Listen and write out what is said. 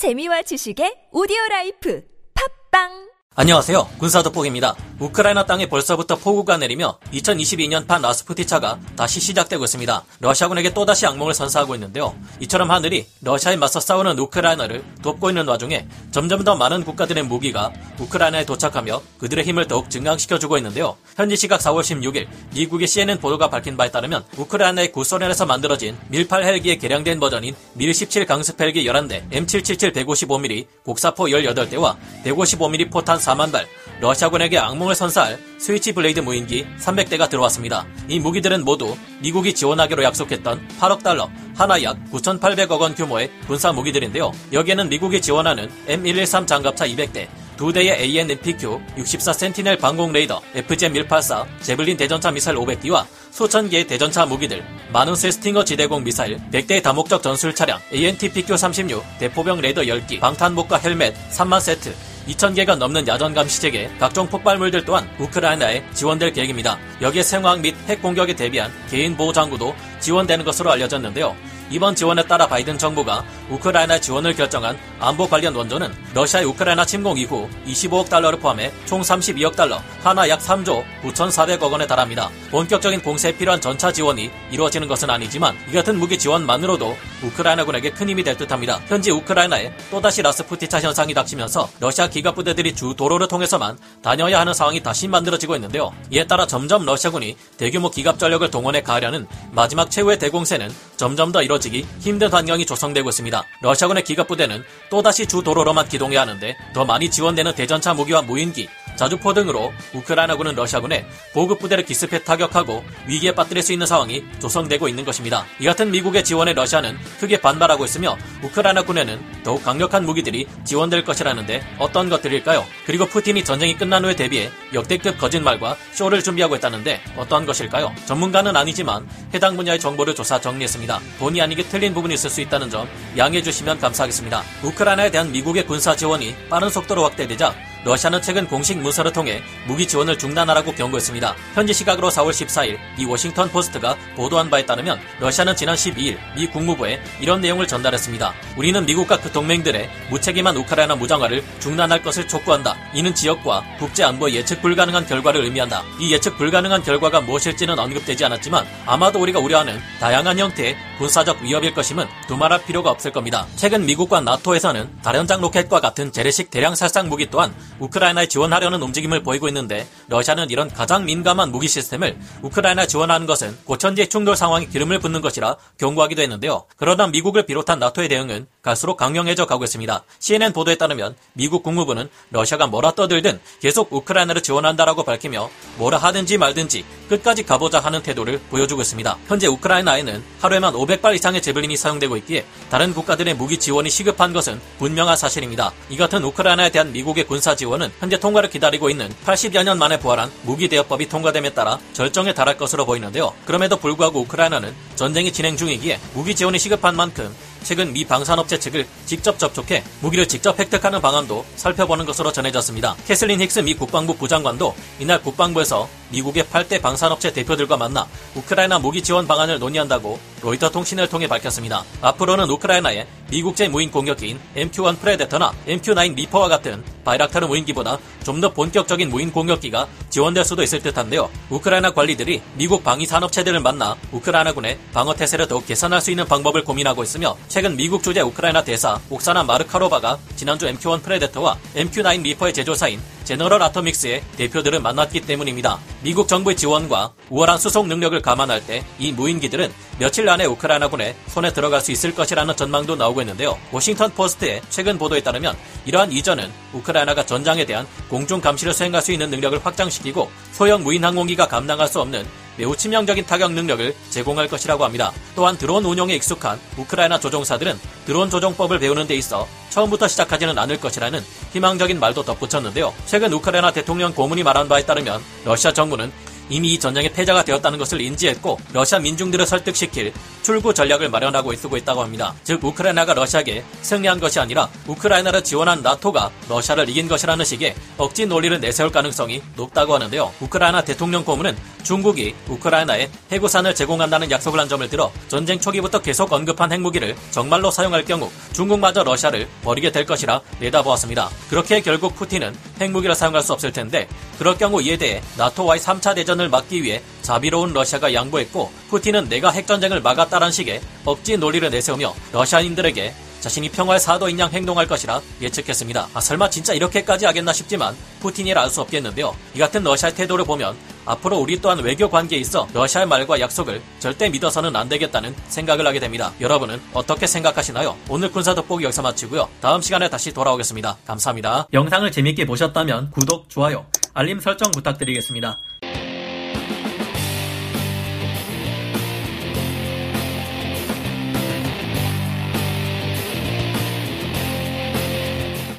재미와 지식의 오디오 라이프. 팝빵 안녕하세요. 군사도폭입니다. 우크라이나 땅에 벌써부터 폭우가 내리며 2022년 판 라스푸티차가 다시 시작되고 있습니다. 러시아군에게 또다시 악몽을 선사하고 있는데요. 이처럼 하늘이 러시아에 맞서 싸우는 우크라이나를 돕고 있는 와중에 점점 더 많은 국가들의 무기가 우크라이나에 도착하며 그들의 힘을 더욱 증강시켜주고 있는데요. 현지 시각 4월 16일 미국의 CNN 보도가 밝힌 바에 따르면 우크라이나의 구소련에서 만들어진 밀8 헬기의 개량된 버전인 밀17 강습 헬기 11대, M777 155mm 곡사포 18대와 155mm 포탄 4만 발, 러시아군에게 악몽을 선사할 스위치 블레이드 무인기 300대가 들어왔습니다. 이 무기들은 모두 미국이 지원하기로 약속했던 8억 달러, 한화 약 9,800억 원 규모의 군사 무기들인데요. 여기에는 미국이 지원하는 M113 장갑차 200대, 두 대의 AN/MPQ 64 센티넬 방공 레이더, FJ-184 재블린 대전차 미사일 500기와 수천 개의 대전차 무기들, 세 스팅어 지대공 미사일, 100대의 다목적 전술 차량, AN/TPQ-36 대포병 레이더 10기, 방탄복과 헬멧 3만 세트, 2,000개가 넘는 야전감 시제계, 각종 폭발물들 또한 우크라이나에 지원될 계획입니다. 여기에 생화학 및 핵 공격에 대비한 개인 보호 장구도 지원되는 것으로 알려졌는데요. 이번 지원에 따라 바이든 정부가 우크라이나 지원을 결정한 안보 관련 원조는 러시아의 우크라이나 침공 이후 25억 달러를 포함해 총 32억 달러, 하나 약 3조 9,400억 원에 달합니다. 본격적인 공세에 필요한 전차 지원이 이루어지는 것은 아니지만 이 같은 무기 지원만으로도 우크라이나군에게 큰 힘이 될 듯합니다. 현재 우크라이나에 또다시 라스푸티차 현상이 닥치면서 러시아 기갑 부대들이 주 도로를 통해서만 다녀야 하는 상황이 다시 만들어지고 있는데요. 이에 따라 점점 러시아군이 대규모 기갑 전력을 동원해 가려는 마지막 최후의 대공세는 점점 더 이뤄지기 힘든 환경이 조성되고 있습니다. 러시아군의 기갑 부대는 또다시 주 도로로만 기동해야 하는데 더 많이 지원되는 대전차 무기와 무인기, 자주포 등으로 우크라이나군은 러시아군의 보급 부대를 기습해 타격하고 위기에 빠뜨릴 수 있는 상황이 조성되고 있는 것입니다. 이 같은 미국의 지원에 러시아는 크게 반발하고 있으며 우크라이나군에는 더욱 강력한 무기들이 지원될 것이라는데 어떤 것들일까요? 그리고 푸틴이 전쟁이 끝난 후에 대비해 역대급 거짓말과 쇼를 준비하고 있다는데 어떠한 것일까요? 전문가는 아니지만 해당 분야의 정보를 조사 정리했습니다. 본의 아니게 틀린 부분이 있을 수 있다는 점 양해해 주시면 감사하겠습니다. 우크라이나에 대한 미국의 군사 지원이 빠른 속도로 확대되자 러시아는 최근 공식 문서를 통해 무기 지원을 중단하라고 경고했습니다. 현지 시각으로 4월 14일 이 워싱턴 포스트가 보도한 바에 따르면 러시아는 지난 12일 미 국무부에 이런 내용을 전달했습니다. 우리는 미국과 그 동맹들의 무책임한 우크라이나 무장화를 중단할 것을 촉구한다. 이는 지역과 국제 안보 예측 불가능한 결과를 의미한다. 이 예측 불가능한 결과가 무엇일지는 언급되지 않았지만 아마도 우리가 우려하는 다양한 형태의 군사적 위협일 것임은 두말할 필요가 없을 겁니다. 최근 미국과 나토에서는 다련장 로켓과 같은 재래식 대량 살상 무기 또한 우크라이나에 지원하려는 움직임을 보이고 있는데 러시아는 이런 가장 민감한 무기 시스템을 우크라이나 지원하는 것은 고천지의 충돌 상황에 기름을 붓는 것이라 경고하기도 했는데요. 그러나 미국을 비롯한 나토의 대응은 갈수록 강경해져 가고 있습니다. CNN 보도에 따르면 미국 국무부는 러시아가 뭐라 떠들든 계속 우크라이나를 지원한다라고 밝히며 뭐라 하든지 말든지 끝까지 가보자 하는 태도를 보여주고 있습니다. 현재 우크라이나에는 하루에만 500발 이상의 제블린이 사용되고 있기에 다른 국가들의 무기 지원이 시급한 것은 분명한 사실입니다. 이 같은 우크라이나에 대한 미국의 군사 지원은 현재 통과를 기다리고 있는 80여 년 만에 부활한 무기 대여법이 통과됨에 따라 절정에 달할 것으로 보이는데요. 그럼에도 불구하고 우크라이나는 전쟁이 진행 중이기에 무기 지원이 시급한 만큼 최근 미 방산업체 측을 직접 접촉해 무기를 직접 획득하는 방안도 살펴보는 것으로 전해졌습니다. 캐슬린 힉스 미 국방부 부장관도 이날 국방부에서 미국의 8대 방산업체 대표들과 만나 우크라이나 무기 지원 방안을 논의한다고 로이터 통신을 통해 밝혔습니다. 앞으로는 우크라이나에 미국제 무인 공격기인 MQ-1 프레데터나 MQ-9 리퍼와 같은 바이락타르 무인기보다 좀 더 본격적인 무인 공격기가 지원될 수도 있을 듯한데요. 우크라이나 관리들이 미국 방위 산업체들을 만나 우크라이나군의 방어 태세를 더욱 개선할 수 있는 방법을 고민하고 있으며 최근 미국 주재 우크라이나 대사 옥사나 마르카로바가 지난주 MQ-1 프레데터와 MQ-9 리퍼의 제조사인 제너럴 아토믹스의 대표들을 만났기 때문입니다. 미국 정부의 지원과 우월한 수송 능력을 감안할 때 이 무인기들은 며칠 안에 우크라이나군의 손에 들어갈 수 있을 것이라는 전망도 나오고 있는데요. 워싱턴 포스트의 최근 보도에 따르면 이러한 이전은 우크라이나가 전장에 대한 공중 감시를 수행할 수 있는 능력을 확장시키고 소형 무인 항공기가 감당할 수 없는 매우 치명적인 타격 능력을 제공할 것이라고 합니다. 또한 드론 운용에 익숙한 우크라이나 조종사들은 드론 조종법을 배우는 데 있어 처음부터 시작하지는 않을 것이라는 희망적인 말도 덧붙였는데요. 최근 우크라이나 대통령 고문이 말한 바에 따르면 러시아 정부는 이미 이 전쟁의 패자가 되었다는 것을 인지했고 러시아 민중들을 설득시킬 출구 전략을 마련하고 쓰고 있다고 합니다. 즉 우크라이나가 러시아에게 승리한 것이 아니라 우크라이나를 지원한 나토가 러시아를 이긴 것이라는 식의 억지 논리를 내세울 가능성이 높다고 하는데요. 우크라이나 대통령 고문은 중국이 우크라이나에 해구산을 제공한다는 약속을 한 점을 들어 전쟁 초기부터 계속 언급한 핵무기를 정말로 사용할 경우 중국마저 러시아를 버리게 될 것이라 내다보았습니다. 그렇게 결국 푸틴은 핵무기를 사용할 수 없을 텐데 그럴 경우 이에 대해 나토와의 3차 대전을 막기 위해 자비로운 러시아가 양보했고 푸틴은 내가 핵전쟁을 막았다는 식의 억지 논리를 내세우며 러시아인들에게 자신이 평화의 사도인 양 행동할 것이라 예측했습니다. 아, 설마 진짜 이렇게까지 하겠나 싶지만 푸틴이라 알 수 없겠는데요. 이 같은 러시아의 태도를 보면 앞으로 우리 또한 외교 관계에 있어 러시아의 말과 약속을 절대 믿어서는 안 되겠다는 생각을 하게 됩니다. 여러분은 어떻게 생각하시나요? 오늘 군사 돋보기 여기서 마치고요. 다음 시간에 다시 돌아오겠습니다. 감사합니다. 영상을 재밌게 보셨다면 구독, 좋아요, 알림 설정 부탁드리겠습니다.